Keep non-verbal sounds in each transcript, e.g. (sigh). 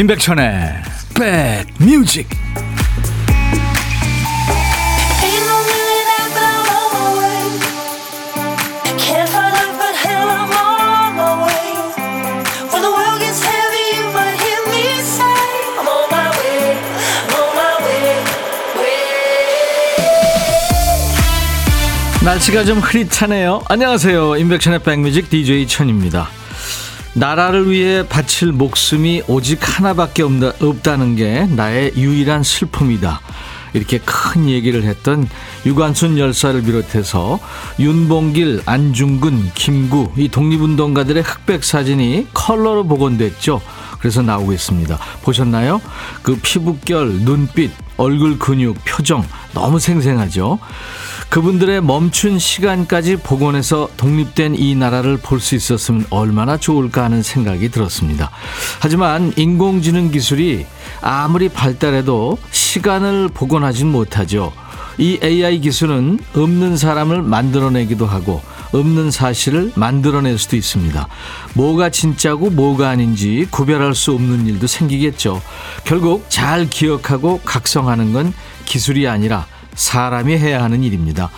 임백천의 백뮤직 날씨가 좀 흐릿하네요. 안녕하세요. 임백천의 백뮤직 DJ 천입니다. 나라를 위해 바칠 목숨이 오직 하나밖에 없다, 는게 나의 유일한 슬픔이다. 이렇게 큰 얘기를 했던 유관순 열사를 비롯해서 윤봉길, 안중근, 김구 이 독립운동가들의 흑백 사진이 컬러로 복원됐죠. 그래서 나오고 있습니다. 보셨나요? 그 피부결, 눈빛, 얼굴 근육, 표정 너무 생생하죠. 그분들의 멈춘 시간까지 복원해서 독립된 이 나라를 볼 수 있었으면 얼마나 좋을까 하는 생각이 들었습니다. 하지만 인공지능 기술이 아무리 발달해도 시간을 복원하진 못하죠. 이 AI 기술은 없는 사람을 만들어내기도 하고 없는 사실을 만들어낼 수도 있습니다. 뭐가 진짜고 뭐가 아닌지 구별할 수 없는 일도 생기겠죠. 결국 잘 기억하고 각성하는 건 기술이 아니라 사람이 해야 하는 일입니다.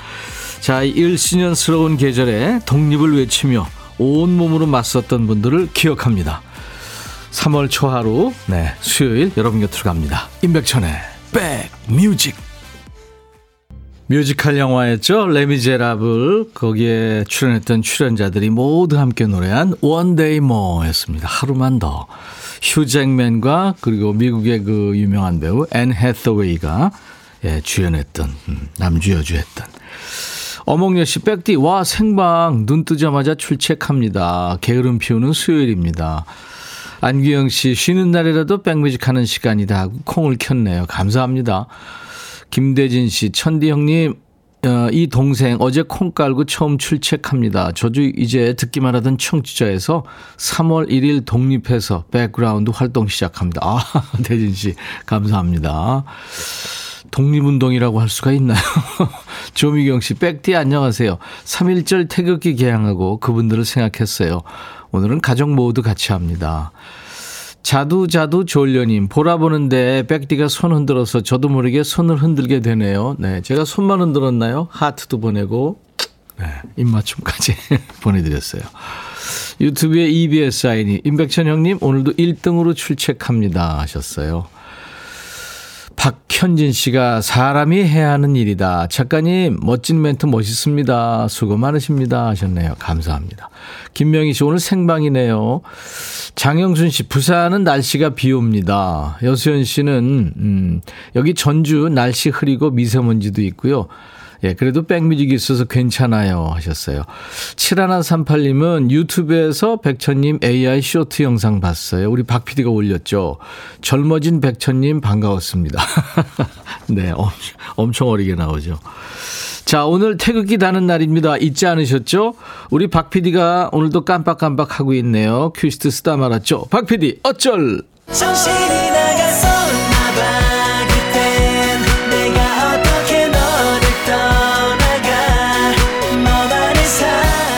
자, 일신년스러운 계절에 독립을 외치며 온몸으로 맞섰던 분들을 기억합니다. 3월 초하루, 네, 수요일 여러분 곁으로 갑니다. 임백천의 백뮤직. 뮤지컬 영화였죠. 레미제라블 거기에 출연했던 출연자들이 모두 함께 노래한 Day More였습니다. 하루만 더. 휴잭맨과 그리고 미국의 그 유명한 배우 앤 해서웨이가 예, 주연했던 음, 남주여주했던 어몽여 씨 백디 와 생방 눈 뜨자마자 출첵합니다. 게으름 피우는 수요일입니다. 안규영 씨 쉬는 날이라도 백뮤직 하는 시간이다 하고 콩을 켰네요. 감사합니다. 김대진 씨 천디 형님 어, 이 동생 어제 콩 깔고 처음 출첵합니다. 저도 이제 듣기만 하던 청취자에서 3월 1일 독립해서 백그라운드 활동 시작합니다. 아, (laughs) 대진 씨 감사합니다. 독립운동이라고 할 수가 있나요? (laughs) 조미경 씨, 백디 안녕하세요. 3.1절 태극기 개항하고 그분들을 생각했어요. 오늘은 가족 모두 같이 합니다. 자두자두 졸려님, 보라 보는데 백디가 손 흔들어서 저도 모르게 손을 흔들게 되네요. 네, 제가 손만 흔들었나요? 하트도 보내고, 네, 입맞춤까지 (laughs) 보내드렸어요. 유튜브에 EBS 아이니, 임백천 형님, 오늘도 1등으로 출첵합니다. 하셨어요. 박현진 씨가 사람이 해야 하는 일이다. 작가님, 멋진 멘트 멋있습니다. 수고 많으십니다. 하셨네요. 감사합니다. 김명희 씨, 오늘 생방이네요. 장영순 씨, 부산은 날씨가 비 옵니다. 여수연 씨는, 음, 여기 전주 날씨 흐리고 미세먼지도 있고요. 예, 그래도 백뮤직이 있어서 괜찮아요. 하셨어요. 7138님은 유튜브에서 백천님 AI 쇼트 영상 봤어요. 우리 박 PD가 올렸죠. 젊어진 백천님 반가웠습니다. (laughs) 네, 엄청, 어리게 나오죠. 자, 오늘 태극기 다는 날입니다. 잊지 않으셨죠? 우리 박 PD가 오늘도 깜빡깜빡 하고 있네요. 큐시트 쓰다 말았죠? 박 PD, 어쩔! 정신이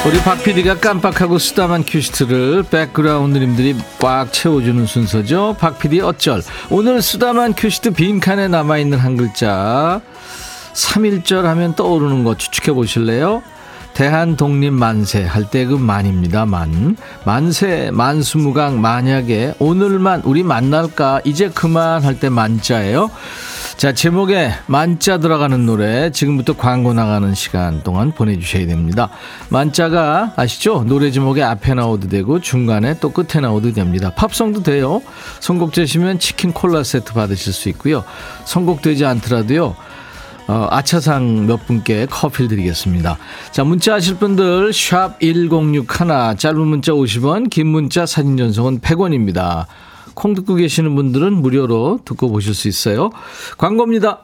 우리 박 PD가 깜빡하고 쓰다만 큐시트를 백그라운드님들이 꽉 채워주는 순서죠. 박 PD 어쩔. 오늘 쓰다만 큐시트 빈칸에 남아있는 한 글자. 3일절 하면 떠오르는 거 추측해 보실래요? 대한 독립 만세 할 때 그 만입니다. 만. 만세, 만수무강, 만약에 오늘만 우리 만날까? 이제 그만 할 때 만자예요. 자, 제목에 만자 들어가는 노래 지금부터 광고 나가는 시간 동안 보내주셔야 됩니다. 만자가 아시죠? 노래 제목에 앞에 나오도 되고 중간에 또 끝에 나오도 됩니다. 팝송도 돼요. 선곡되시면 치킨 콜라 세트 받으실 수 있고요. 선곡되지 않더라도요. 어, 아차상 몇 분께 커피를 드리겠습니다. 자, 문자 하실 분들 샵1061 짧은 문자 50원, 긴 문자 사진 전송은 100원입니다. 콩 듣고 계시는 분들은 무료로 듣고 보실 수 있어요. 광고입니다.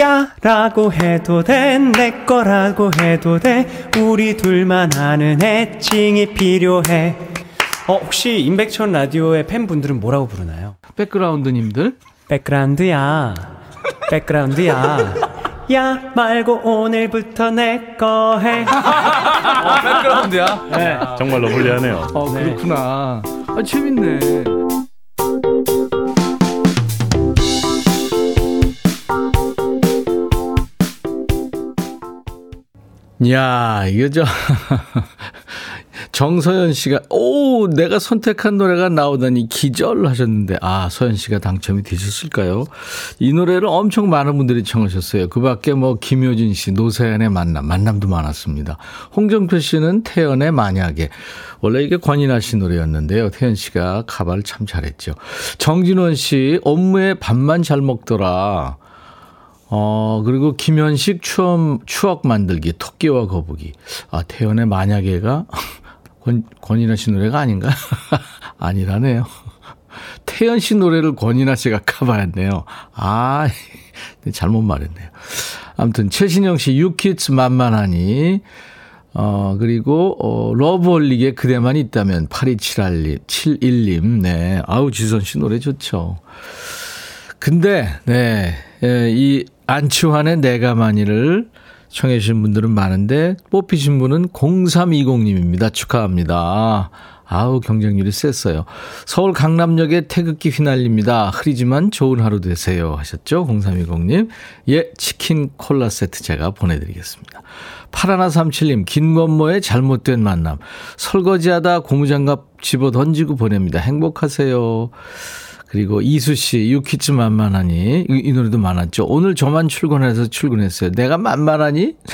야 라고 해도 돼 내 거라고 해도 돼 우리 둘만 아는 애칭이 필요해 어 혹시 임백천 라디오의 팬분들은 뭐라고 부르나요? 백그라운드님들 백그라운드야 백그라운드야 야 말고 오늘부터 내 거 해. 어, 백그라운드야. 네. 정말로 불리하네요. 어, 그렇구나. 아, 재밌네. 야, 이거 저, (laughs) 정서연 씨가, 오, 내가 선택한 노래가 나오다니 기절 하셨는데, 아, 서연 씨가 당첨이 되셨을까요? 이 노래를 엄청 많은 분들이 청하셨어요. 그 밖에 뭐, 김효진 씨, 노사연의 만남, 만남도 많았습니다. 홍정표 씨는 태연의 만약에. 원래 이게 권인아 씨 노래였는데요. 태연 씨가 가발을 참 잘했죠. 정진원 씨, 업무에 밥만 잘 먹더라. 어, 그리고 김현식 추억, 추억 만들기, 토끼와 거북이. 아, 태연의 만약에가 (laughs) 권, 권인아 씨 노래가 아닌가? (laughs) 아니라네요. (laughs) 태연 씨 노래를 권인아 씨가 커버했네요. 아, 잘못 말했네요. 아무튼, 최신영 씨, 유키츠 만만하니. 어, 그리고, 어, 러브홀릭의 그대만 있다면, 8271, 71님, 네. 아우, 지선 씨 노래 좋죠. 근데, 네, 예, 이 안치환의 내가만이를 청해 주신 분들은 많은데 뽑히신 분은 0320님입니다. 축하합니다. 아우 경쟁률이 셌어요. 서울 강남역에 태극기 휘날립니다. 흐리지만 좋은 하루 되세요 하셨죠? 0320님. 예, 치킨 콜라 세트 제가 보내드리겠습니다. 파라나37님, 김건모의 잘못된 만남. 설거지하다 고무장갑 집어 던지고 보냅니다. 행복하세요. 그리고 이수 씨, 유키즈 만만하니. 이, 이 노래도 많았죠. 오늘 저만 출근해서 출근했어요. 내가 만만하니? (laughs)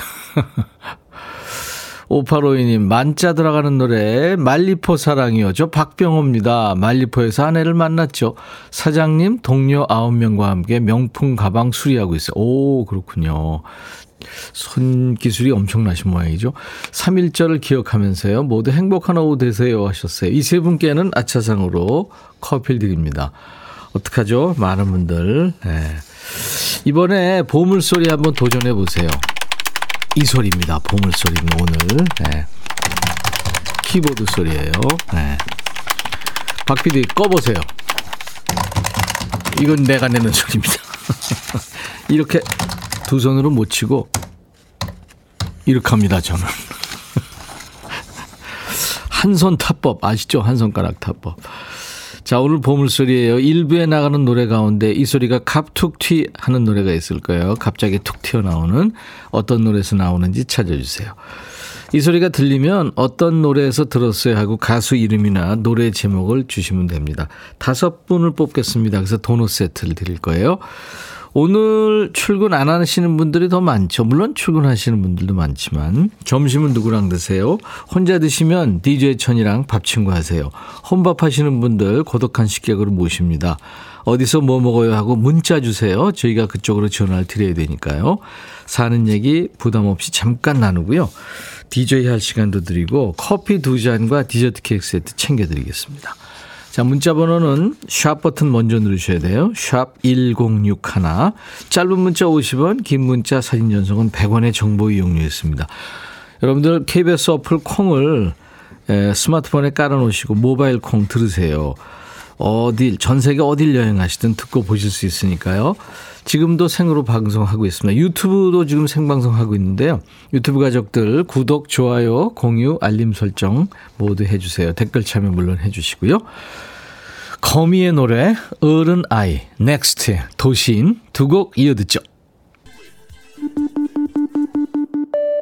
5852님, 만자 들어가는 노래, 말리포 사랑이요. 저 박병호입니다. 말리포에서 아내를 만났죠. 사장님, 동료 9명과 함께 명품 가방 수리하고 있어요. 오, 그렇군요. 손 기술이 엄청나신 모양이죠. 3일절을 기억하면서요. 모두 행복한 오후 되세요 하셨어요. 이 세 분께는 아차상으로 커피를 드립니다. 어떡하죠? 많은 분들. 네. 이번에 보물소리 한번 도전해 보세요. 이 소리입니다. 보물소리는 오늘. 네. 키보드 소리예요. 네. 박 PD 꺼보세요. 이건 내가 내는 소리입니다. (laughs) 이렇게 두 손으로 못 치고 이렇게 합니다, 저는. (laughs) 한 손 타법 아시죠? 한 손가락 타법. 자, 오늘 보물소리예요. 일부에 나가는 노래 가운데 이 소리가 갑툭 튀 하는 노래가 있을 거예요. 갑자기 툭 튀어나오는 어떤 노래에서 나오는지 찾아주세요. 이 소리가 들리면 어떤 노래에서 들었어요 하고 가수 이름이나 노래 제목을 주시면 됩니다. 다섯 분을 뽑겠습니다. 그래서 도넛 세트를 드릴 거예요. 오늘 출근 안 하시는 분들이 더 많죠. 물론 출근하시는 분들도 많지만 점심은 누구랑 드세요? 혼자 드시면 DJ 천이랑 밥 친구 하세요. 혼밥 하시는 분들 고독한 식객으로 모십니다. 어디서 뭐 먹어요 하고 문자 주세요. 저희가 그쪽으로 전화를 드려야 되니까요. 사는 얘기 부담 없이 잠깐 나누고요. DJ 할 시간도 드리고 커피 두 잔과 디저트 케이크 세트 챙겨드리겠습니다. 자, 문자 번호는 샵 버튼 먼저 누르셔야 돼요. 샵 1061. 짧은 문자 50원, 긴 문자 사진 전송은 100원의 정보 이용료 있습니다. 여러분들 KBS 어플 콩을 스마트폰에 깔아 놓으시고 모바일 콩 들으세요. 어딜 전 세계 어딜 여행하시든 듣고 보실 수 있으니까요. 지금도 생으로 방송하고 있습니다. 유튜브도 지금 생방송하고 있는데요. 유튜브 가족들 구독, 좋아요, 공유, 알림 설정 모두 해주세요. 댓글 참여 물론 해주시고요. 거미의 노래 어른 아이 넥스트 도시인 두 곡 이어듣죠.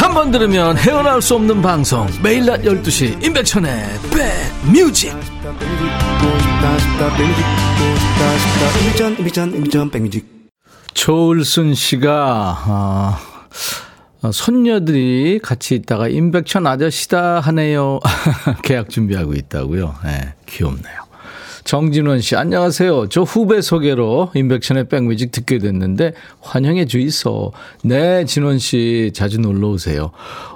한 번 들으면 헤어나올 수 없는 방송 매일 낮 12시 임백천의 백뮤직 조을순 씨가 아, 어, 손녀들이 같이 있다가 임백천 아저씨다 하네요. (laughs) 계약 준비하고 있다고요. 네, 귀엽네요. 정진원 씨, 안녕하세요. 저 후배 소개로 인백션의 백뮤직 듣게 됐는데 환영해 주이소. 네, 진원 씨 자주 놀러 오세요.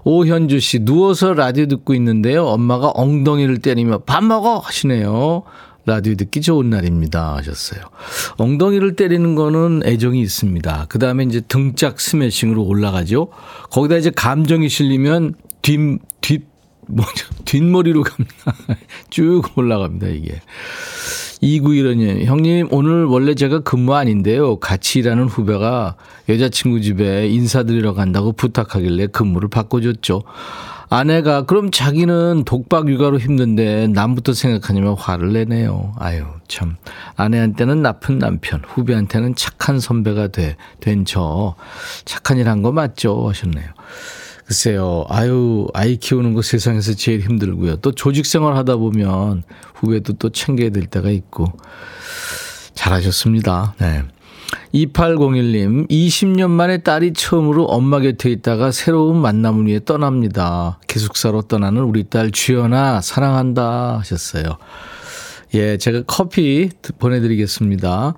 오현주 씨, 누워서 라디오 듣고 있는데요. 엄마가 엉덩이를 때리며 밥 먹어 하시네요. 라디오 듣기 좋은 날입니다. 하셨어요. 엉덩이를 때리는 거는 애정이 있습니다. 그 다음에 이제 등짝 스매싱으로 올라가죠. 거기다 이제 감정이 실리면 뒷, 뒷 뭐, (laughs) 뒷머리로 갑니다. (laughs) 쭉 올라갑니다, 이게. 2915님, 형님, 오늘 원래 제가 근무 아닌데요. 같이 일하는 후배가 여자친구 집에 인사드리러 간다고 부탁하길래 근무를 바꿔줬죠. 아내가 그럼 자기는 독박 육아로 힘든데 남부터 생각하냐면 화를 내네요. 아유, 참. 아내한테는 나쁜 남편, 후배한테는 착한 선배가 돼, 된 저. 착한 일 한 거 맞죠? 하셨네요. 글쎄요, 아유, 아이 키우는 거 세상에서 제일 힘들고요. 또 조직 생활 하다 보면 후배도 또 챙겨야 될 때가 있고. 잘하셨습니다. 네. 2801님, 20년 만에 딸이 처음으로 엄마 곁에 있다가 새로운 만남을 위해 떠납니다. 기숙사로 떠나는 우리 딸 주연아, 사랑한다 하셨어요. 예, 제가 커피 보내드리겠습니다.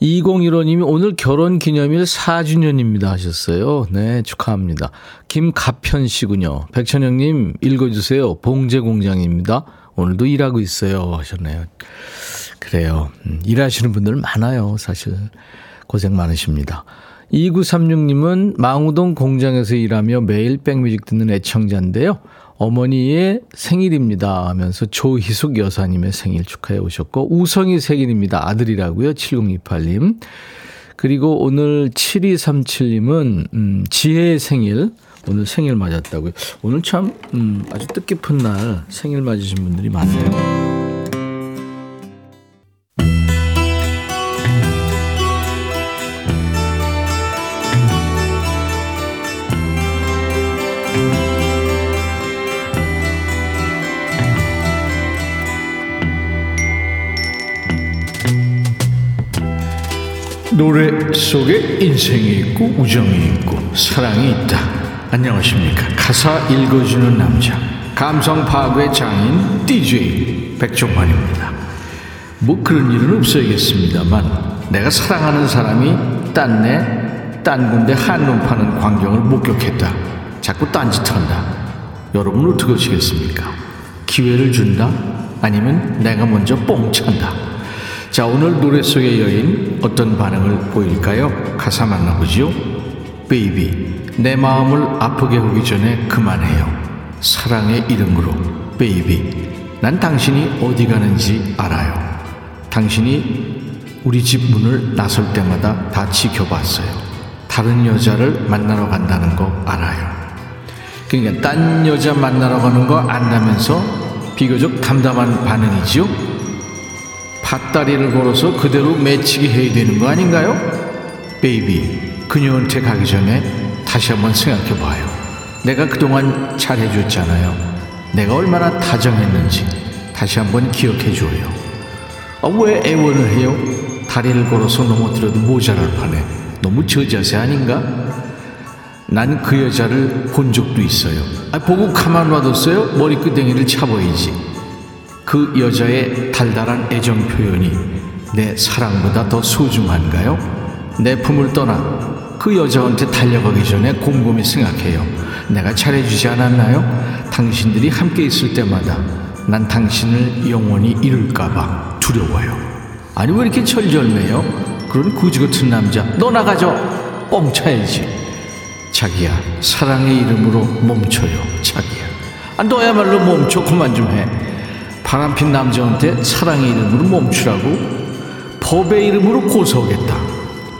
2015님이 오늘 결혼 기념일 4주년입니다 하셨어요. 네, 축하합니다. 김가편 씨군요. 백천영님 읽어주세요. 봉제 공장입니다. 오늘도 일하고 있어요 하셨네요. 그래요. 음, 일하시는 분들 많아요, 사실. 고생 많으십니다. 2936님은 망우동 공장에서 일하며 매일 백뮤직 듣는 애청자인데요. 어머니의 생일입니다 하면서 조희숙 여사님의 생일 축하해 오셨고 우성이 생일입니다. 아들이라고요. 7028님. 그리고 오늘 7237님은 음, 지혜의 생일 오늘 생일 맞았다고요. 오늘 참 음, 아주 뜻깊은 날 생일 맞으신 분들이 많네요. 노래 속에 인생이 있고 우정이 있고 사랑이 있다. 안녕하십니까. 가사 읽어주는 남자. 감성 파괴 장인 DJ 백종환입니다. 뭐 그런 일은 없어야겠습니다만 내가 사랑하는 사람이 딴내 딴 군데 한눈 파는 광경을 목격했다. 자꾸 딴짓한다. 여러분 어떻게 하시겠습니까? 기회를 준다? 아니면 내가 먼저 뽕 찬다? 자, 오늘 노래 속의 여인 어떤 반응을 보일까요? 가사 만나보지요. baby, 내 마음을 아프게 하기 전에 그만해요. 사랑의 이름으로 baby, 난 당신이 어디 가는지 알아요. 당신이 우리 집 문을 나설 때마다 다 지켜봤어요. 다른 여자를 만나러 간다는 거 알아요. 그러니까 딴 여자 만나러 가는 거 안다면서 비교적 담담한 반응이지요. 밭다리를 걸어서 그대로 맺히게 해야 되는 거 아닌가요? 베이비, 그녀한테 가기 전에 다시 한번 생각해 봐요. 내가 그동안 잘해줬잖아요. 내가 얼마나 다정했는지 다시 한번 기억해 줘요. 아, 왜 애원을 해요? 다리를 걸어서 넘어뜨려도 모자랄 판에 너무 저자세 아닌가? 난 그 여자를 본 적도 있어요. 아, 보고 가만 놔뒀어요? 머리끄댕이를 차버리지. 그 여자의 달달한 애정 표현이 내 사랑보다 더 소중한가요? 내 품을 떠나 그 여자한테 달려가기 전에 곰곰이 생각해요. 내가 잘해주지 않았나요? 당신들이 함께 있을 때마다 난 당신을 영원히 잃을까봐 두려워요. 아니, 왜 이렇게 철절매요? 그런 구지 같은 남자, 너 나가죠! 뻥 차야지. 자기야, 사랑의 이름으로 멈춰요, 자기야. 아, 너야말로 멈춰, 그만 좀 해. 바람핀 남자한테 사랑의 이름으로 멈추라고 법의 이름으로 고소하겠다.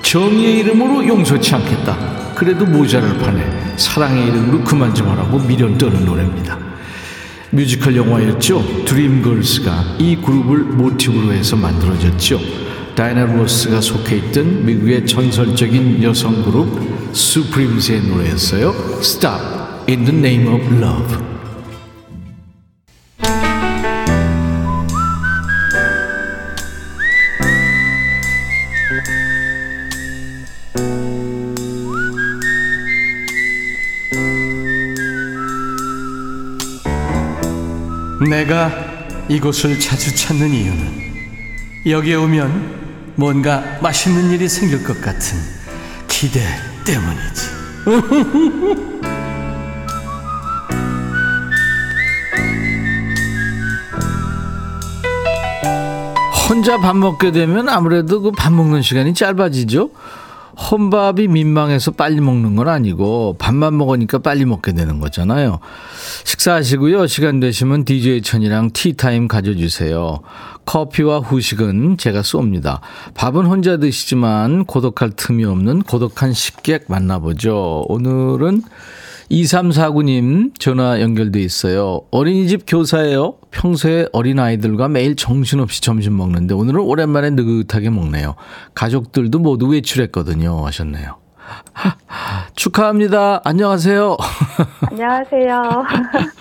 정의의 이름으로 용서치 않겠다. 그래도 모자랄 판에 사랑의 이름으로 그만 좀 하라고 미련 떠는 노래입니다. 뮤지컬 영화였죠. 드림걸스가 이 그룹을 모티브로 해서 만들어졌죠. 다이나 로스가 속해 있던 미국의 전설적인 여성 그룹 수프림스의 노래였어요. Stop in the name of love 내가 이곳을 자주 찾는 이유는 여기에 오면 뭔가 맛있는 일이 생길 것 같은 기대 때문이지. 혼자 밥 먹게 되면 아무래도 그 밥 먹는 시간이 짧아지죠. 혼밥이 민망해서 빨리 먹는 건 아니고 밥만 먹으니까 빨리 먹게 되는 거잖아요. 식사하시고요. 시간 되시면 DJ 천이랑 티타임 가져주세요. 커피와 후식은 제가 쏩니다. 밥은 혼자 드시지만 고독할 틈이 없는 고독한 식객 만나보죠. 오늘은 2349님 전화 연결돼 있어요. 어린이집 교사예요. 평소에 어린아이들과 매일 정신없이 점심 먹는데 오늘은 오랜만에 느긋하게 먹네요. 가족들도 모두 외출했거든요. 하셨네요. (laughs) 축하합니다. 안녕하세요. (laughs) 안녕하세요.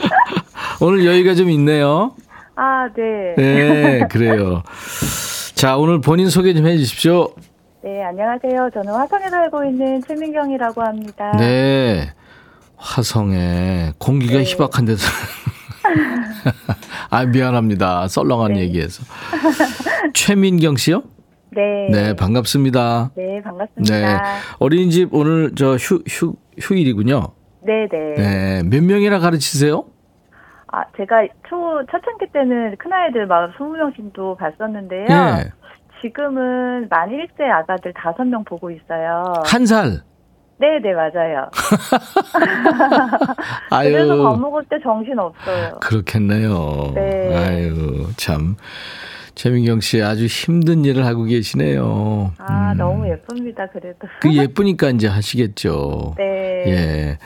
(laughs) 오늘 여유가 좀 있네요. 아, 네. 네, 그래요. 자, 오늘 본인 소개 좀 해 주십시오. 네, 안녕하세요. 저는 화성에 살고 있는 최민경이라고 합니다. 네. 화성에 공기가 네. 희박한 데서. (laughs) 아, 미안합니다. 썰렁한 네. 얘기해서. 최민경 씨요? 네. 네, 반갑습니다. 네, 반갑습니다. 네. 어린이집 오늘 저 휴, 휴, 휴일이군요. 네, 네. 네. 몇 명이나 가르치세요? 아, 제가 초, 첫 학기 때는 큰 아이들 막 20명씩도 봤었는데요. 예. 지금은 만 1세 아가들 5명 보고 있어요. 한 살. 네, 네, 맞아요. (laughs) 아유. 그래서 밥 먹을 때 정신 없어요. 그렇겠네요. 네. 아유, 참. 최민경 씨 아주 힘든 일을 하고 계시네요. 아, 음. 너무 예쁩니다, 그래도. (laughs) 그 예쁘니까 이제 하시겠죠. 네. 예.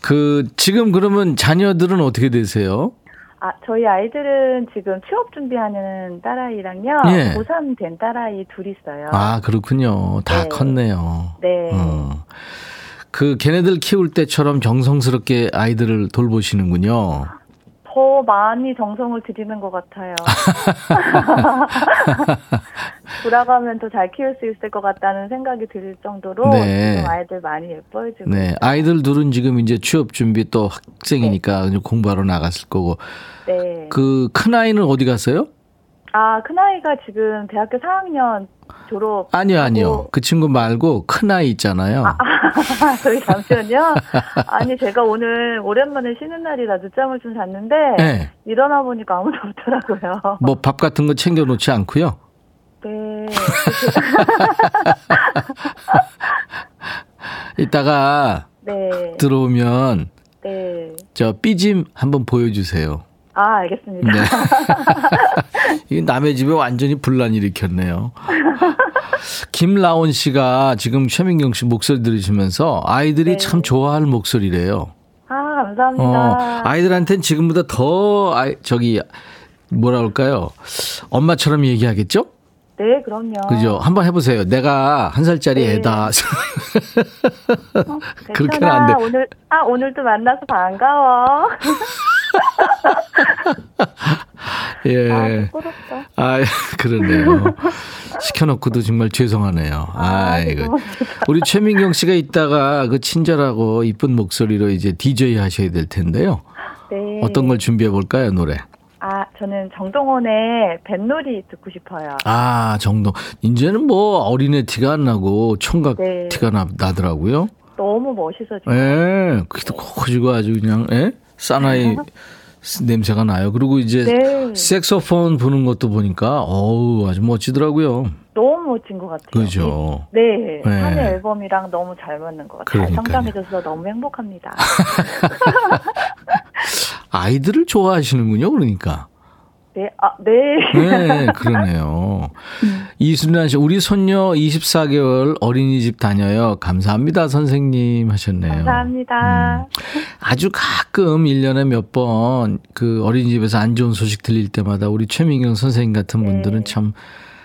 그, 지금 그러면 자녀들은 어떻게 되세요? 아, 저희 아이들은 지금 취업 준비하는 딸아이랑요. 예. 고3 된 딸아이 둘 있어요. 아, 그렇군요. 다 네. 컸네요. 네. 어. 그, 걔네들 키울 때처럼 정성스럽게 아이들을 돌보시는군요. 더 많이 정성을 들이는 것 같아요. (laughs) 돌아가면 더 잘 키울 수 있을 것 같다는 생각이 들 정도로 네. 지금 아이들 많이 예뻐해 주고 네. 아이들 둘은 지금 이제 취업 준비 또 학생이니까 이제 공부하러 나갔을 거고. 네. 그, 큰 아이는 어디 갔어요? 아, 큰 아이가 지금 대학교 4학년 졸업. 아니요, 아니요. 그 친구 말고 큰 아이 있잖아요. (laughs) 저희 잠시만요. 아니, 제가 오늘 오랜만에 쉬는 날이라 늦잠을 좀 잤는데, 네. 일어나 보니까 아무도 없더라고요. 뭐 밥 같은 거 챙겨 놓지 않고요. 네. (laughs) 이따가 네. 들어오면 네. 저 삐짐 한번 보여주세요. 아, 알겠습니다. 네. (laughs) 이 남의 집에 완전히 분란 일으켰네요. 김라온 씨가 지금 최민경 씨 목소리 들으시면서 아이들이 네. 참 좋아할 목소리래요. 아, 어, 감사합니다. 아이들한테는 지금보다 더 아이, 저기 뭐라 그럴까요? 엄마처럼 얘기하겠죠? 네, 그럼요. 그죠? 한번 해보세요. 내가 한 살짜리 네. 애다. (laughs) 그렇게는 괜찮아. 안 돼. 오늘, 아, 오늘도 만나서 반가워. (laughs) 예. 아, 부끄럽다. 아, (laughs) 그러네요. 시켜놓고도 정말 죄송하네요. 아. 너무 우리 최민경 씨가 이따가 그 친절하고 이쁜 목소리로 이제 DJ 하셔야 될 텐데요. 네. 어떤 걸 준비해 볼까요, 노래? 아, 저는 정동원의 뱃놀이 듣고 싶어요. 아, 정도. 이제는 뭐 어린애 티가 안 나고 총각 네. 티가 나, 나더라고요. 너무 멋있어, 지금. 예, 그래도 커지고 아주 그냥, 예? 사나이 냄새가 나요. 그리고 이제 네. 색소폰 부는 것도 보니까, 어우, 아주 멋지더라고요. 너무 멋진 것 같아요. 그죠. 네. 네. 한해 앨범이랑 너무 잘 맞는 것 같아요. 그러니까요. 성장해줘서 너무 행복합니다. (laughs) 아이들을 좋아하시는군요, 그러니까. 네, 아, 네. 네, 그러네요. (laughs) 이순란 씨, 우리 손녀 24개월 어린이집 다녀요. 감사합니다, 선생님 하셨네요. 감사합니다. 아주 가끔 1년에 몇 번 그 어린이집에서 안 좋은 소식 들릴 때마다 우리 최민경 선생님 같은 네. 분들은 참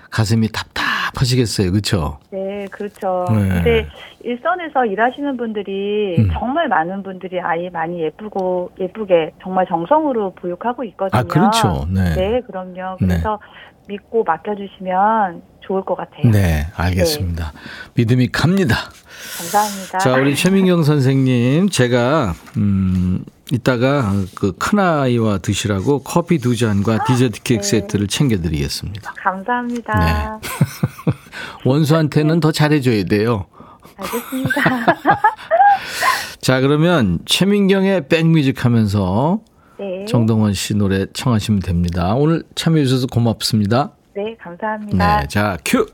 가슴이 답답하시겠어요. 그렇죠? 네, 그렇죠. 네. 근데 일선에서 일하시는 분들이 음. 정말 많은 분들이 아이 많이 예쁘고 예쁘게 정말 정성으로 보육하고 있거든요. 아, 그렇죠. 네. 네, 그럼요. 네. 그래서 믿고 맡겨주시면 좋을 것 같아요. 네, 알겠습니다. 믿음이 갑니다. 감사합니다. 자, 우리 최민경 선생님, 제가, 음, 이따가 그 큰아이와 드시라고 커피 두 잔과 디저트 케이크 네. 세트를 챙겨드리겠습니다. 감사합니다. (laughs) 원수한테는 더 잘해줘야 돼요. 알겠습니다. (laughs) 자, 그러면 최민경의 백뮤직 하면서 네. 정동원 씨 노래 청하시면 됩니다. 오늘 참여해주셔서 고맙습니다. 네, 감사합니다. 네, 자, 큐!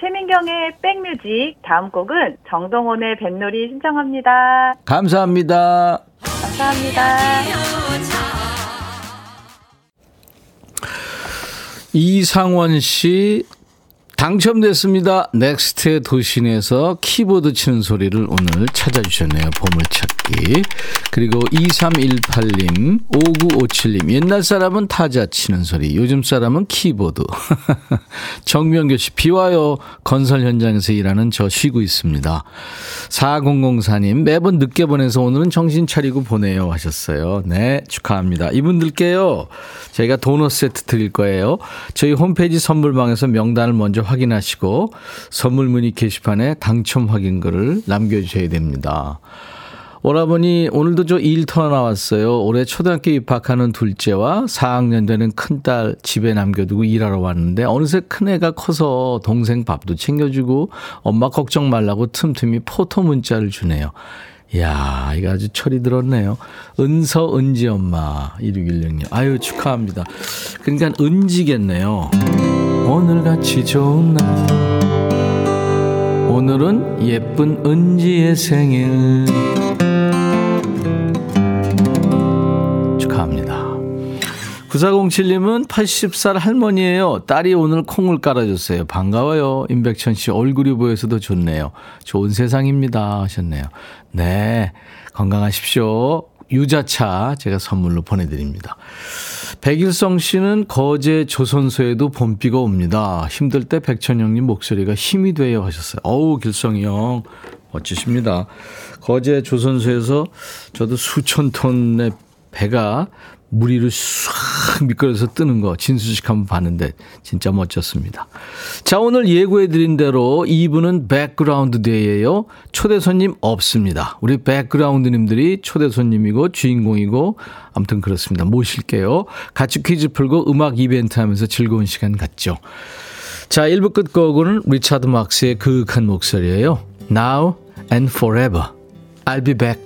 최민경의 백뮤직 다음 곡은 정동원의 뱃놀이 신청합니다. 감사합니다. 감사합니다. 이상원 씨 당첨됐습니다. 넥스트의 도시인에서 키보드 치는 소리를 오늘 찾아주셨네요. 보물찾기. 그리고 2318님, 5957님, 옛날 사람은 타자 치는 소리, 요즘 사람은 키보드. (laughs) 정명교 씨, 비 와요. 건설 현장에서 일하는 저 쉬고 있습니다. 4004님, 매번 늦게 보내서 오늘은 정신 차리고 보내요 하셨어요. 네, 축하합니다. 이분들께요, 저희가 도넛 세트 드릴 거예요. 저희 홈페이지 선물방에서 명단을 먼저 확인하시고 선물 문의 게시판에 당첨 확인글을 남겨주셔야 됩니다. 오라버니 오늘도 저 일터 나왔어요. 올해 초등학교 입학하는 둘째와 4학년 되는 큰딸 집에 남겨두고 일하러 왔는데 어느새 큰애가 커서 동생 밥도 챙겨주고 엄마 걱정 말라고 틈틈이 포토 문자를 주네요. 이야, 이거 아주 철이 들었네요. 은서, 은지 엄마, 1616님. 아유, 축하합니다. 그러니까 은지겠네요. 오늘같이 좋은 날. 오늘은 예쁜 은지의 생일. 축하합니다. 9407님은 80살 할머니예요. 딸이 오늘 콩을 깔아줬어요. 반가워요. 임백천 씨 얼굴이 보여서도 좋네요. 좋은 세상입니다. 하셨네요. 네. 건강하십시오. 유자차 제가 선물로 보내드립니다. 백일성 씨는 거제 조선소에도 봄비가 옵니다. 힘들 때 백천영님 목소리가 힘이 돼요 하셨어요. 어우 길성이 형 멋지십니다. 거제 조선소에서 저도 수천 톤의 배가 물 위로 싹 미끄러져서 뜨는 거 진수식 한번 봤는데 진짜 멋졌습니다. 자 오늘 예고해 드린 대로 2부는 백그라운드 day예요. 초대 손님 없습니다. 우리 백그라운드님들이 초대 손님이고 주인공이고 아무튼 그렇습니다. 모실게요. 같이 퀴즈 풀고 음악 이벤트 하면서 즐거운 시간 갖죠. 자 1부 끝곡은 리차드 막스의 그윽한 목소리예요. Now and forever. I'll be back.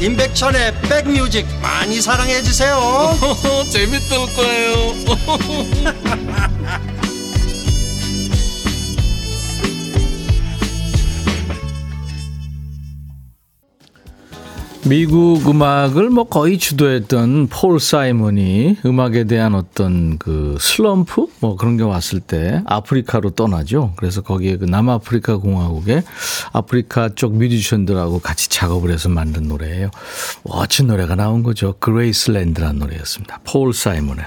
임백천의 백뮤직 많이 사랑해 주세요. (laughs) 재밌을 거예요. (laughs) 미국 음악을 뭐 거의 주도했던 폴 사이먼이 음악에 대한 어떤 그 슬럼프 뭐 그런 게 왔을 때 아프리카로 떠나죠. 그래서 거기에 그 남아프리카 공화국의 아프리카 쪽 뮤지션들하고 같이 작업을 해서 만든 노래예요. 멋진 노래가 나온 거죠. 그레이스랜드라는 노래였습니다. 폴 사이먼의.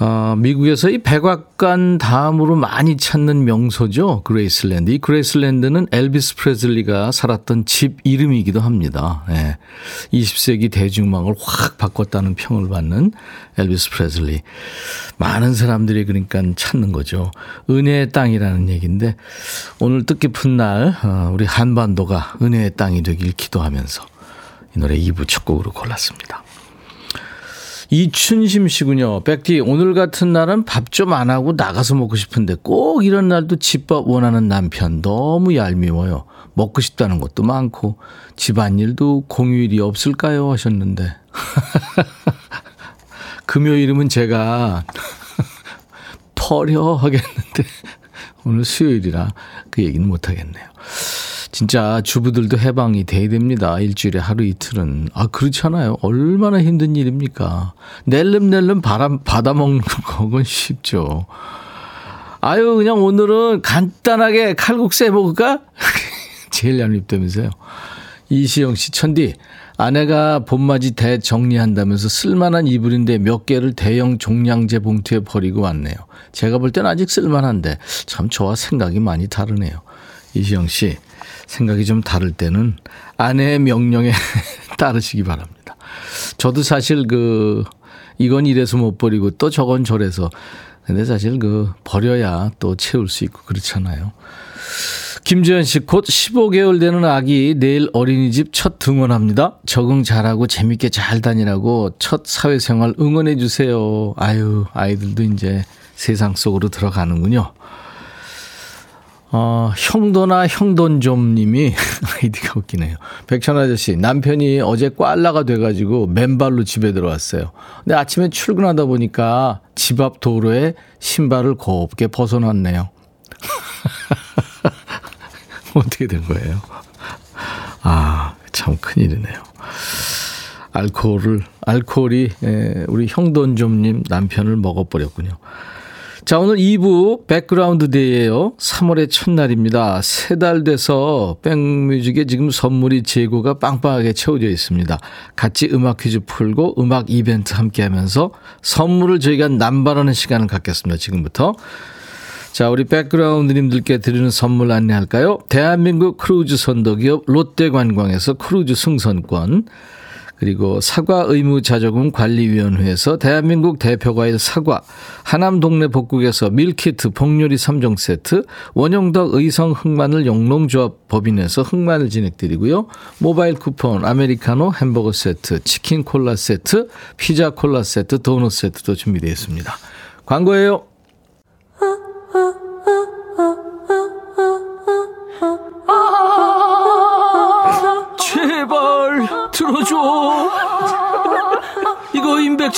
어, 미국에서 이 백악관 다음으로 많이 찾는 명소죠. 그레이스랜드. 이 그레이스랜드는 엘비스 프레슬리가 살았던 집 이름이기도 합니다. 예. 20세기 대중음악을 확 바꿨다는 평을 받는 엘비스 프레슬리. 많은 사람들이 그러니까 찾는 거죠. 은혜의 땅이라는 얘기인데 오늘 뜻깊은 날 어, 우리 한반도가 은혜의 땅이 되길 기도하면서 이 노래 2부 첫 곡으로 골랐습니다. 이춘심 씨군요. 백디, 오늘 같은 날은 밥 좀 안 하고 나가서 먹고 싶은데 꼭 이런 날도 집밥 원하는 남편 너무 얄미워요. 먹고 싶다는 것도 많고 집안일도 공휴일이 없을까요? 하셨는데. (laughs) 금요일이면 제가 (laughs) 퍼려 하겠는데 오늘 수요일이라 그 얘기는 못 하겠네요. 진짜 주부들도 해방이 돼야 됩니다. 일주일에 하루 이틀은. 아, 그렇잖아요. 얼마나 힘든 일입니까? 낼름낼름 바람, 받아먹는 거건 (laughs) 쉽죠. 아유, 그냥 오늘은 간단하게 칼국수 해 먹을까? (laughs) 제일 얄밉다면서요. 이시영 씨, 천디. 아내가 봄맞이 대 정리한다면서 쓸만한 이불인데 몇 개를 대형 종량제 봉투에 버리고 왔네요. 제가 볼 땐 아직 쓸만한데 참 저와 생각이 많이 다르네요. 이시영 씨, 생각이 좀 다를 때는 아내의 명령에 (laughs) 따르시기 바랍니다. 저도 사실 그 이건 이래서 못 버리고 또 저건 저래서. 근데 사실 그 버려야 또 채울 수 있고 그렇잖아요. 김지현 씨, 곧 15개월 되는 아기 내일 어린이집 첫 등원합니다. 적응 잘하고 재밌게 잘 다니라고 첫 사회생활 응원해 주세요. 아유, 아이들도 이제 세상 속으로 들어가는군요. 어, 형도나 형돈 좀 님이 (laughs) 아이디가 웃기네요. 백천 아저씨, 남편이 어제 꽐라가 돼가지고 맨발로 집에 들어왔어요. 근데 아침에 출근하다 보니까 집 앞 도로에 신발을 곱게 벗어놨네요. (laughs) 어떻게 된 거예요? 아, 참 큰일이네요. 알코올을, 알코올이, 예, 우리 형돈좀님 남편을 먹어버렸군요. 자, 오늘 2부 백그라운드 day예요 3월의 첫날입니다. 새 달 돼서 백뮤직에 지금 선물이 재고가 빵빵하게 채워져 있습니다. 같이 음악 퀴즈 풀고 음악 이벤트 함께 하면서 선물을 저희가 남발하는 시간을 갖겠습니다. 지금부터. 자, 우리 백그라운드님들께 드리는 선물 안내할까요? 대한민국 크루즈 선도기업 롯데관광에서 크루즈 승선권, 그리고 사과 의무 자조금 관리위원회에서 대한민국 대표과일 사과, 하남 동네 복국에서 밀키트 복요리 3종 세트, 원형덕 의성 흑마늘 영농조합 법인에서 흑마늘 진행드리고요. 모바일 쿠폰, 아메리카노 햄버거 세트, 치킨 콜라 세트, 피자 콜라 세트, 도넛 세트도 준비되어 있습니다. 광고예요.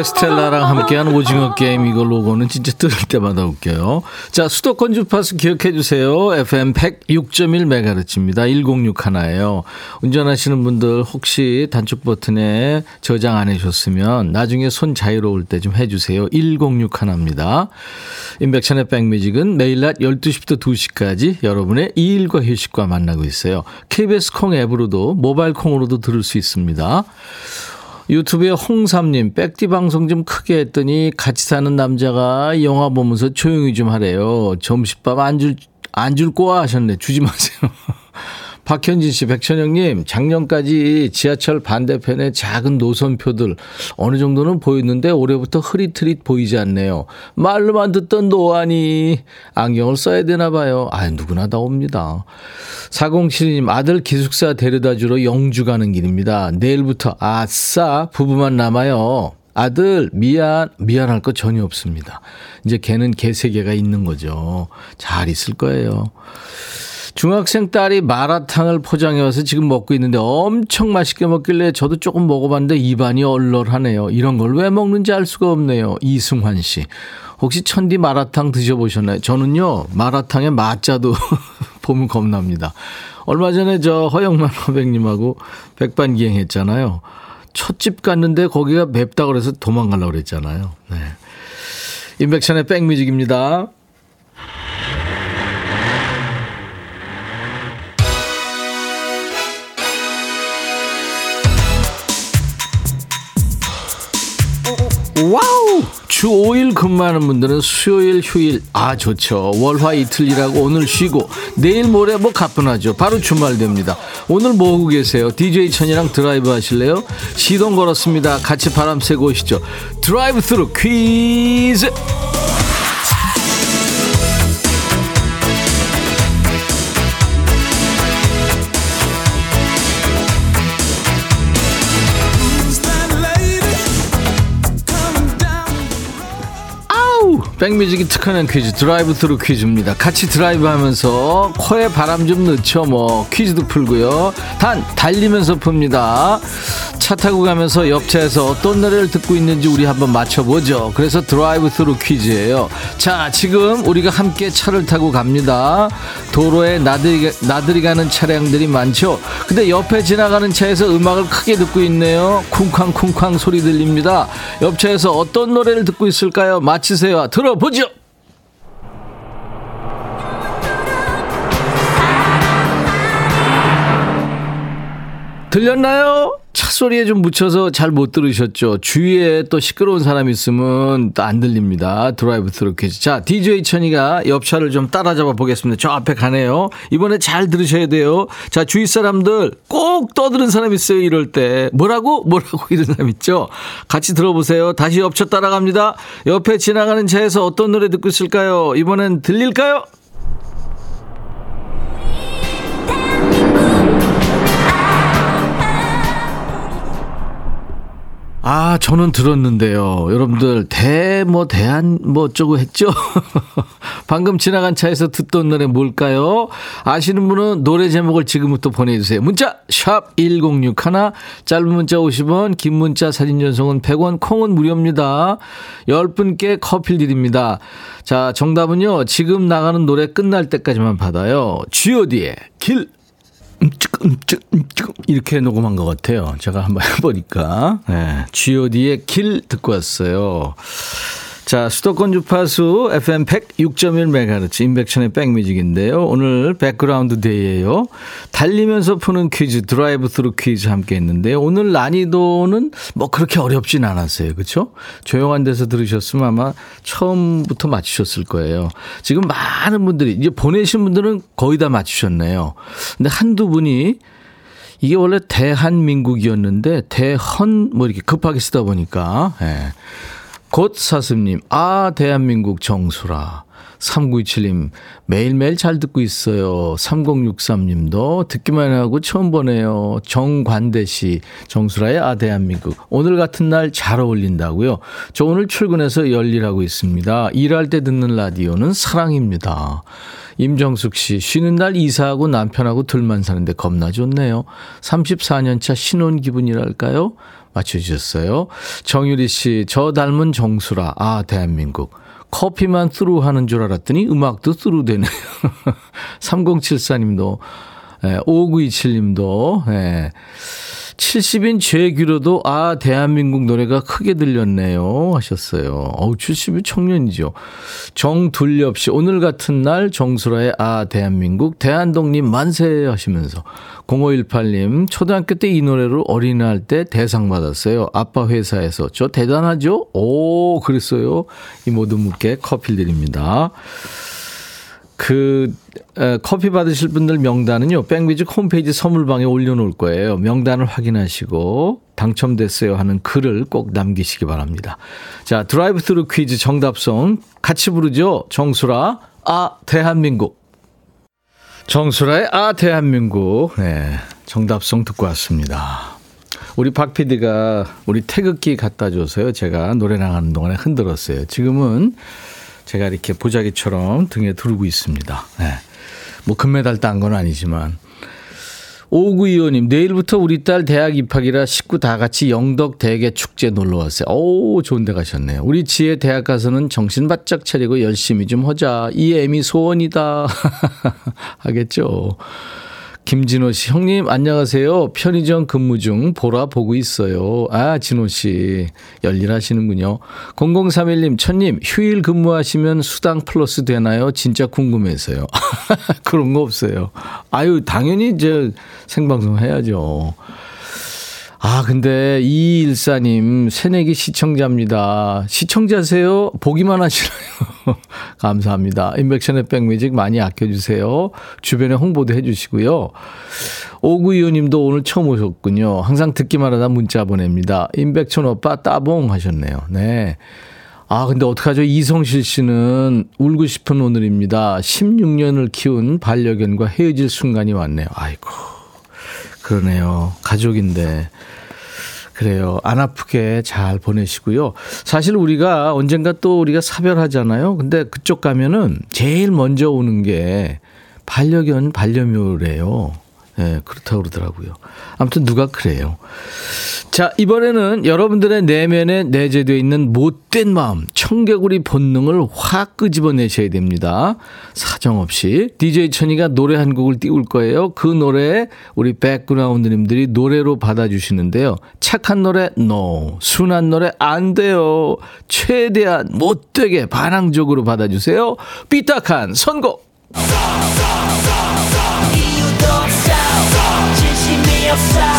포레스텔라랑 함께한 오징어 게임 이거 로고는 진짜 들을 때마다 웃겨요. 자, 수도권 주파수 기억해 주세요. FM 106.1MHz입니다. 106 하나예요. 운전하시는 분들 혹시 단축 버튼에 저장 안 해줬으면 나중에 손 자유로울 때 좀 해주세요. 106 하나입니다. 인백션의 백뮤직은 매일 낮 12시부터 2시까지 여러분의 이일과 휴식과 만나고 있어요. KBS 콩 앱으로도 모바일 콩으로도 들을 수 있습니다. 유튜브에 홍삼님, 백디 방송 좀 크게 했더니 같이 사는 남자가 영화 보면서 조용히 좀 하래요. 점심밥 안 줄, 안 줄 거야 하셨네. 주지 마세요. (laughs) 박현진 씨, 백천영님, 작년까지 지하철 반대편에 작은 노선표들 어느 정도는 보였는데 올해부터 흐릿흐릿 보이지 않네요. 말로만 듣던 노안이 안경을 써야 되나 봐요. 아, 누구나 다 옵니다. 4072님, 아들 기숙사 데려다 주러 영주 가는 길입니다. 내일부터 아싸 부부만 남아요. 아들 미안 미안할 거 전혀 없습니다. 이제 걔는 개 세계가 있는 거죠. 잘 있을 거예요. 중학생 딸이 마라탕을 포장해 와서 지금 먹고 있는데 엄청 맛있게 먹길래 저도 조금 먹어봤는데 입안이 얼얼하네요. 이런 걸 왜 먹는지 알 수가 없네요. 이승환 씨. 혹시 천디 마라탕 드셔보셨나요? 저는요, 마라탕의 맛자도 보면 겁납니다. 얼마 전에 저 허영만 허백님하고 백반기행 했잖아요. 첫집 갔는데 거기가 맵다 그래서 도망가려고 그랬잖아요. 네. 인백션의 백뮤직입니다. 와우! 주 5일 근무하는 분들은 수요일, 휴일, 아, 좋죠. 월화 이틀 일하고 오늘 쉬고, 내일 모레 뭐 가뿐하죠. 바로 주말 됩니다. 오늘 뭐 하고 계세요? DJ 천이랑 드라이브 하실래요? 시동 걸었습니다. 같이 바람 쐬고 오시죠. 드라이브 스루 퀴즈! 백뮤직이 특화된 퀴즈 드라이브 스루 퀴즈입니다. 같이 드라이브 하면서 코에 바람 좀 넣죠 뭐. 퀴즈도 풀고요. 단 달리면서 풉니다. 차 타고 가면서 옆 차에서 어떤 노래를 듣고 있는지 우리 한번 맞춰보죠. 그래서 드라이브 스루 퀴즈예요. 자 지금 우리가 함께 차를 타고 갑니다. 도로에 나들이, 나들이 가는 차량들이 많죠? 근데 옆에 지나가는 차에서 음악을 크게 듣고 있네요. 쿵쾅쿵쾅 소리 들립니다. 옆 차에서 어떤 노래를 듣고 있을까요? 맞히세요. 들어 들어보죠. 들렸나요? 차 소리에 좀 묻혀서 잘 못 들으셨죠? 주위에 또 시끄러운 사람 있으면 또 안 들립니다. 드라이브 스루 퀴즈. 자, DJ 천이가 옆차를 좀 따라잡아 보겠습니다. 저 앞에 가네요. 이번에 잘 들으셔야 돼요. 자, 주위 사람들 꼭 떠드는 사람 있어요. 이럴 때. 뭐라고? 뭐라고 (laughs) 이런 사람 있죠? 같이 들어보세요. 다시 옆차 따라갑니다. 옆에 지나가는 차에서 어떤 노래 듣고 있을까요? 이번엔 들릴까요? 아, 저는 들었는데요. 여러분들, 대, 뭐, 대한, 뭐, 어쩌고 했죠? (laughs) 방금 지나간 차에서 듣던 노래 뭘까요? 아시는 분은 노래 제목을 지금부터 보내주세요. 문자, 샵 1061, 짧은 문자 50원, 긴 문자 사진 전송은 100원, 콩은 무료입니다. 10분께 커피 드립니다. 자, 정답은요, 지금 나가는 노래 끝날 때까지만 받아요. GOD의 길. 이렇게 녹음한 것 같아요. 제가 한번 (laughs) 해보니까. 네. GOD의 길 듣고 왔어요. 자, 수도권 주파수 FM 106.1MHz 인백션의 백뮤직인데요. 오늘 백그라운드 데이예요. 달리면서 푸는 퀴즈, 드라이브 스루 퀴즈 함께 했는데요. 오늘 난이도는 뭐 그렇게 어렵진 않았어요. 그렇죠? 조용한 데서 들으셨으면 아마 처음부터 맞추셨을 거예요. 지금 많은 분들이 이제 보내신 분들은 거의 다 맞추셨네요. 근데 한두 분이 이게 원래 대한민국이었는데 대헌 뭐 이렇게 급하게 쓰다 보니까 예. 곧 사슴님, 아, 대한민국 정수라. 3927님, 매일매일 잘 듣고 있어요. 3063님도 듣기만 하고 처음 보네요. 정관대 씨, 정수라의 아, 대한민국. 오늘 같은 날 잘 어울린다고요. 저 오늘 출근해서 열일하고 있습니다. 일할 때 듣는 라디오는 사랑입니다. 임정숙 씨, 쉬는 날 이사하고 남편하고 둘만 사는데 겁나 좋네요. 34년차 신혼 기분이랄까요? 맞춰주셨어요. 정유리 씨, 저 닮은 정수라. 아, 대한민국. 커피만 스루 하는 줄 알았더니 음악도 스루 되네요. (laughs) 3074님도, 예, 5927님도, 예. 70인 제 귀로도 아 대한민국 노래가 크게 들렸네요 하셨어요. 어우 70이 청년이죠. 정둘렵 씨 오늘 같은 날 정수라의 아 대한민국 대한독립 만세 하시면서 0518님 초등학교 때 이 노래로 어린이날 때 대상 받았어요. 아빠 회사에서 저 대단하죠? 오 그랬어요. 이 모든 분께 커피 드립니다. 그 에, 커피 받으실 분들 명단은요. 백뮤직 홈페이지 선물방에 올려놓을 거예요. 명단을 확인하시고 당첨됐어요 하는 글을 꼭 남기시기 바랍니다. 자 드라이브 스루 퀴즈 정답송 같이 부르죠. 정수라 아 대한민국 정수라의 아 대한민국 네, 정답송 듣고 왔습니다. 우리 박 PD가 우리 태극기 갖다 줘서요. 제가 노래 나가는 동안에 흔들었어요. 지금은 제가 이렇게 보자기처럼 등에 두르고 있습니다. 네. 뭐 금메달 딴 건 아니지만. 오구 이호님, 내일부터 우리 딸 대학 입학이라 식구 다 같이 영덕 대게 축제 놀러 왔어요. 오, 좋은 데 가셨네요. 우리 지혜 대학 가서는 정신 바짝 차리고 열심히 좀 하자. 이 애미 소원이다. (laughs) 하겠죠. 김진호 씨, 형님, 안녕하세요. 편의점 근무 중 보라 보고 있어요. 아, 진호 씨, 열일하시는군요. 0031님, 천님, 휴일 근무하시면 수당 플러스 되나요? 진짜 궁금해서요. (laughs) 그런 거 없어요. 아유, 당연히 이제 생방송 해야죠. 아, 근데 이일사님 새내기 시청자입니다. 시청자세요? 보기만 하시나요? (laughs) 감사합니다. 인백션의 백뮤직 많이 아껴주세요. 주변에 홍보도 해주시고요. 오구이호님도 오늘 처음 오셨군요. 항상 듣기만 하다 문자 보냅니다. 인백천 오빠 따봉 하셨네요. 네. 아, 근데 어떡하죠? 이성실 씨는 울고 싶은 오늘입니다. 16년을 키운 반려견과 헤어질 순간이 왔네요. 아이고. 그러네요. 가족인데. 그래요. 안 아프게 잘 보내시고요. 사실 우리가 언젠가 또 우리가 사별하잖아요. 근데 그쪽 가면은 제일 먼저 오는 게 반려견, 반려묘래요. 네, 그렇다고 그러더라고요. 아무튼 누가 그래요. 자, 이번에는 여러분들의 내면에 내재되어 있는 못된 마음, 청개구리 본능을 확 끄집어내셔야 됩니다. 사정없이. DJ 천이가 노래 한 곡을 띄울 거예요. 그 노래 우리 백그라운드님들이 노래로 받아주시는데요. 착한 노래, no. 순한 노래, 안 돼요. 최대한 못되게 반항적으로 받아주세요. 삐딱한 선곡. 이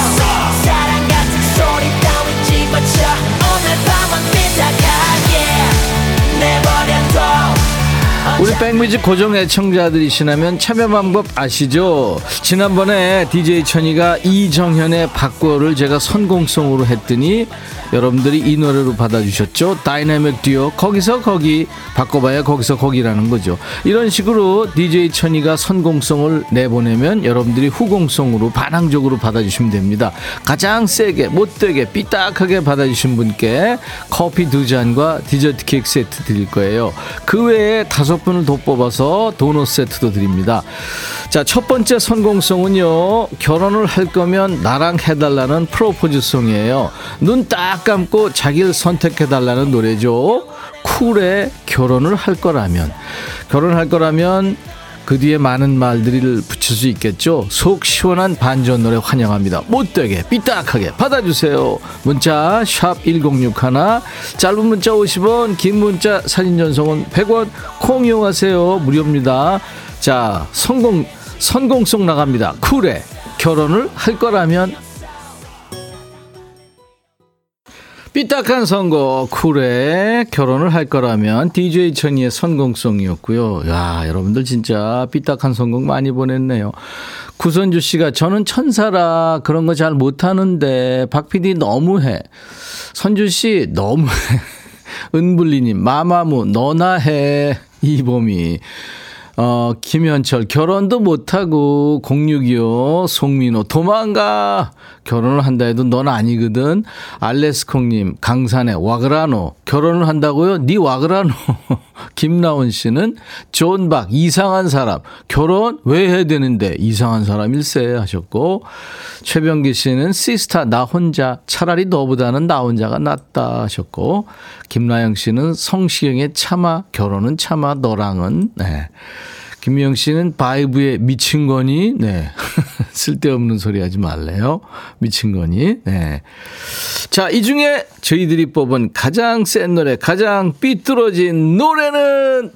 없어 백뮤직 고정 애청자들이시라면 참여 방법 아시죠? 지난번에 DJ 천이가 이정현의 바꿔를 제가 선공성으로 했더니 여러분들이 이 노래로 받아주셨죠? 다이내믹 듀오 거기서 거기 바꿔봐야 거기서 거기라는 거죠. 이런 식으로 DJ 천이가 선공성을 내보내면 여러분들이 후공성으로 반항적으로 받아주시면 됩니다. 가장 세게 못되게 삐딱하게 받아주신 분께 커피 두 잔과 디저트 케이크 세트 드릴 거예요. 그 외에 다섯 분을 더 뽑아서 도넛 세트도 드립니다. 자, 첫 번째 선공성은요. 결혼을 할 거면 나랑 해달라는 프로포즈송이에요. 눈 딱 감고 자기를 선택해달라는 노래죠. 쿨의 결혼을 할 거라면. 결혼할 거라면 그 뒤에 많은 말들을 붙일 수 있겠죠. 속 시원한 반전 노래 환영합니다. 못되게 삐딱하게 받아주세요. 문자 샵 1061, 짧은 문자 50원, 긴 문자 사진 전송은 100원, 콩 이용하세요. 무료입니다. 자, 성공, 선공송 나갑니다. 쿨에 결혼을 할 거라면 삐딱한 선거 쿨에 결혼을 할 거라면 DJ 천이의 선공송이었고요. 야, 여러분들 진짜 삐딱한 선곡 많이 보냈네요. 구선주 씨가 저는 천사라 그런 거 잘 못하는데 박 PD 너무해. 선주 씨 너무해. (laughs) 은블리님 마마무 너나 해. 이봄이 어, 김현철, 결혼도 못하고, 0625, 송민호, 도망가! 결혼을 한다 해도 넌 아니거든. 알레스콩님, 강산에, 와그라노, 결혼을 한다고요? 니 와그라노. (laughs) 김나온 씨는, 존박, 이상한 사람, 결혼 왜 해야 되는데, 이상한 사람일세 하셨고, 최병기 씨는, 시스타, 나 혼자, 차라리 너보다는 나 혼자가 낫다 하셨고, 김나영 씨는, 성시경의 참아, 결혼은 참아, 너랑은, 네. 김미영 씨는 바이브의 미친 거니? 네. (laughs) 쓸데없는 소리 하지 말래요. 미친 거니? 네. 자, 이 중에 저희들이 뽑은 가장 센 노래, 가장 삐뚤어진 노래는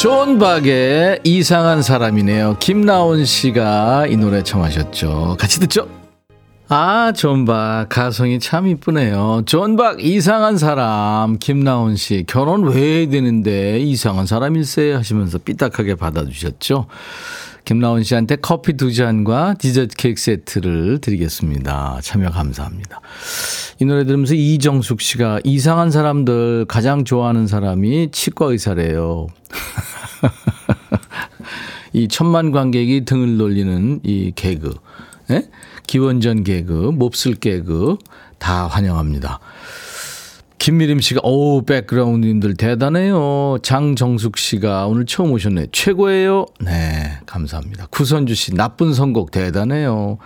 존 박의 이상한 사람이네요. 김나온 씨가 이 노래 청하셨죠. 같이 듣죠. 아, 존박. 가성이 참 이쁘네요. 존박, 이상한 사람. 김나온 씨. 결혼 왜 해야 되는데 이상한 사람일세 하시면서 삐딱하게 받아주셨죠. 김나온 씨한테 커피 두 잔과 디저트 케이크 세트를 드리겠습니다. 참여 감사합니다. 이 노래 들으면서 이정숙 씨가 이상한 사람들 가장 좋아하는 사람이 치과 의사래요. (laughs) 이 천만 관객이 등을 돌리는 이 개그. 예? 기원전 개그, 몹쓸 개그 다 환영합니다. 김미림 씨가 오 백그라운드님들 대단해요. 장정숙 씨가 오늘 처음 오셨네. 최고예요. 네, 감사합니다. 구선주 씨 나쁜 선곡 대단해요.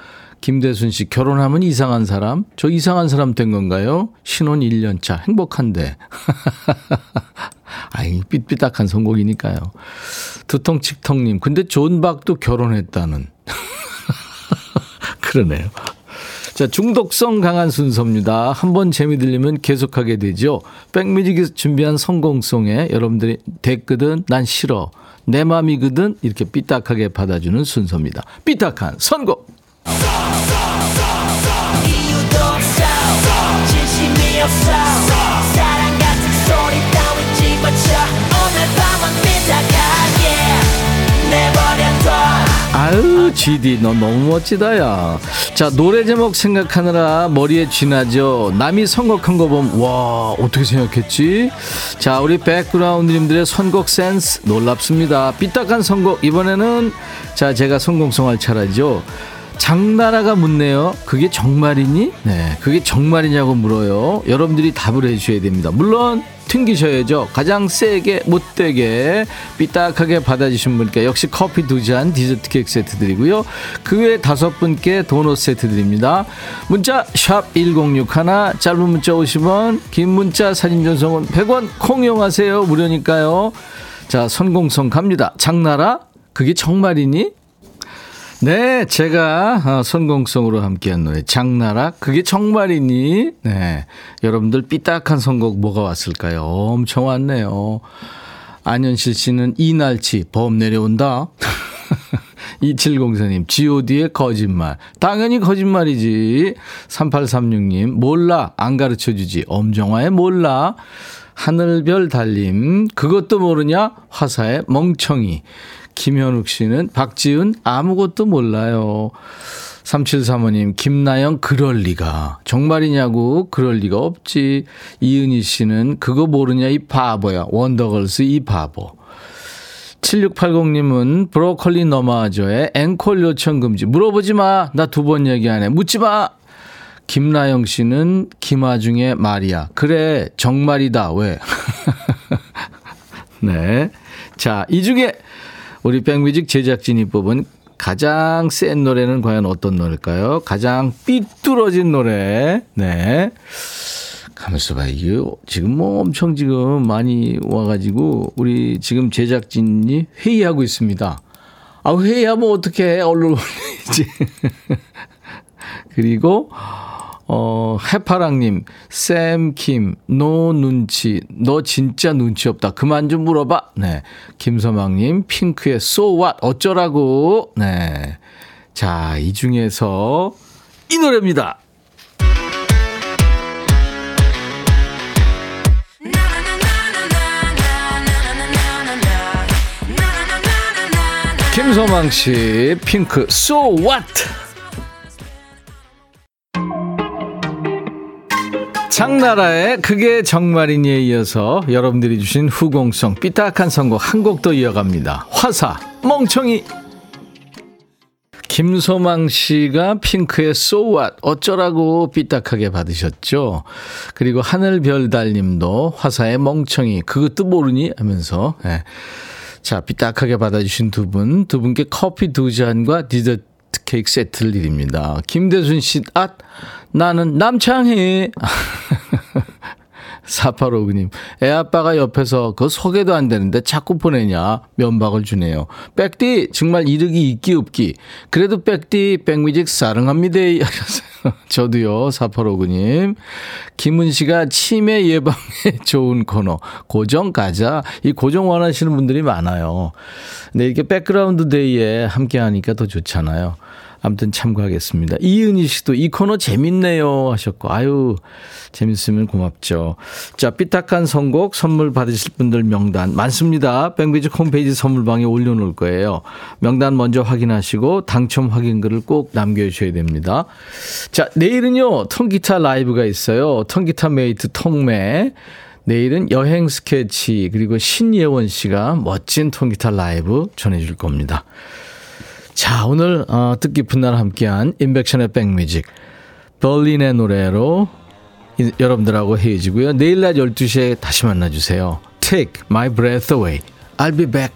김대순 씨 결혼하면 이상한 사람? 저 이상한 사람 된 건가요? 신혼 1년 차 행복한데. (laughs) 아이 삐삐딱한 선곡이니까요. 두통칙통님 근데 존박도 결혼했다는. (laughs) 그러네요. 자, 중독성 강한 순서입니다. 한번 재미 들리면 계속하게 되죠. 백뮤직에서 준비한 성공송에 여러분들이 됐거든, 난 싫어. 내 맘이거든, 이렇게 삐딱하게 받아주는 순서입니다. 삐딱한 선곡! 아유, GD, 너 너무 멋지다, 야. 자, 노래 제목 생각하느라 머리에 쥐나죠. 남이 선곡한 거 보면, 와, 어떻게 생각했지? 자, 우리 백그라운드님들의 선곡 센스 놀랍습니다. 삐딱한 선곡, 이번에는, 자, 제가 선곡송할 차례죠. 장나라가 묻네요. 그게 정말이니? 네, 그게 정말이냐고 물어요. 여러분들이 답을 해주셔야 됩니다. 물론 튕기셔야죠. 가장 세게 못되게 삐딱하게 받아주신 분께 역시 커피 두 잔 디저트 케이크 세트 드리고요. 그 외에 다섯 분께 도넛 세트 드립니다. 문자 샵 1061, 짧은 문자 50원, 긴 문자 사진 전송은 100원 콩 이용하세요. 무료니까요. 자, 선공성 갑니다. 장나라, 그게 정말이니? 네, 제가 어, 선공성으로 함께한 노래 장나라 그게 정말이니? 네, 여러분들 삐딱한 선곡 뭐가 왔을까요? 엄청 왔네요. 안현실 씨는 이날치 범 내려온다. (laughs) 2704님, god의 거짓말. 당연히 거짓말이지. 3836님, 몰라. 안 가르쳐 주지. 엄정화의 몰라. 하늘별 달림. 그것도 모르냐? 화사의 멍청이. 김현욱 씨는 박지은 아무것도 몰라요. 3735님, 김나영, 그럴 리가. 정말이냐고, 그럴 리가 없지. 이은희 씨는, 그거 모르냐, 이 바보야. 원더걸스, 이 바보. 7680님은, 브로콜리 너마저의 앵콜 요청 금지. 물어보지 마. 나 두 번 얘기 안 해. 묻지 마. 김나영 씨는, 김아중의 말이야. 그래, 정말이다. 왜? (laughs) 네. 자, 이 중에, 우리 백뮤직 제작진이 뽑은 가장 센 노래는 과연 어떤 노래일까요? 가장 삐뚤어진 노래. 네. 가만있어 봐. 이게 지금 뭐 엄청 지금 많이 와가지고 우리 지금 제작진이 회의하고 있습니다. 아, 회의하면 어떻게 해? 얼른 (laughs) 올리지. 그리고 어, 해파랑님, 쌤, 김, 너 눈치, 너 진짜 눈치 없다. 그만 좀 물어봐. 네. 김서망님, 핑크의 So What, 어쩌라고. 네. 자, 이 중에서 이 노래입니다. 김서망 씨, 핑크, So What? 장나라의 그게 정말이니에 이어서 여러분들이 주신 후공성 삐딱한 선곡 한 곡 더 이어갑니다. 화사 멍청이 김소망 씨가 핑크의 So What 어쩌라고 삐딱하게 받으셨죠. 그리고 하늘별 달님도 화사의 멍청이 그것도 모르니 하면서 네. 자 삐딱하게 받아주신 두 분, 두 분께 커피 두 잔과 디저트 케이크 세트를 드립니다. 김대순 씨, 아, 나는 남창희. (laughs) 4859님, 애 아빠가 옆에서 그 소개도 안 되는데 자꾸 보내냐 면박을 주네요. 백디, 정말 이르기 있기 없기. 그래도 백디, 백뮤직 사랑합니다. (laughs) 저도요, 4859님. 김은 씨가 치매 예방에 (laughs) 좋은 코너. 고정 가자. 이 고정 원하시는 분들이 많아요. 근데 이렇게 백그라운드 데이에 함께 하니까 더 좋잖아요. 아무튼 참고하겠습니다. 이은희 씨도 이 코너 재밌네요 하셨고 아유 재밌으면 고맙죠. 자 삐딱한 선곡 선물 받으실 분들 명단 많습니다. 백뮤직 홈페이지 선물방에 올려놓을 거예요. 명단 먼저 확인하시고 당첨 확인글을 꼭 남겨주셔야 됩니다. 자 내일은요 통기타 라이브가 있어요. 통기타 메이트 통매 내일은 여행 스케치 그리고 신예원 씨가 멋진 통기타 라이브 전해줄 겁니다. 자, 오늘 어, 뜻깊은 날 함께한 인백션의 백뮤직 Berlin의 노래로 이, 여러분들하고 헤어지고요. 내일 낮 12시에 다시 만나주세요. Take my breath away. I'll be back.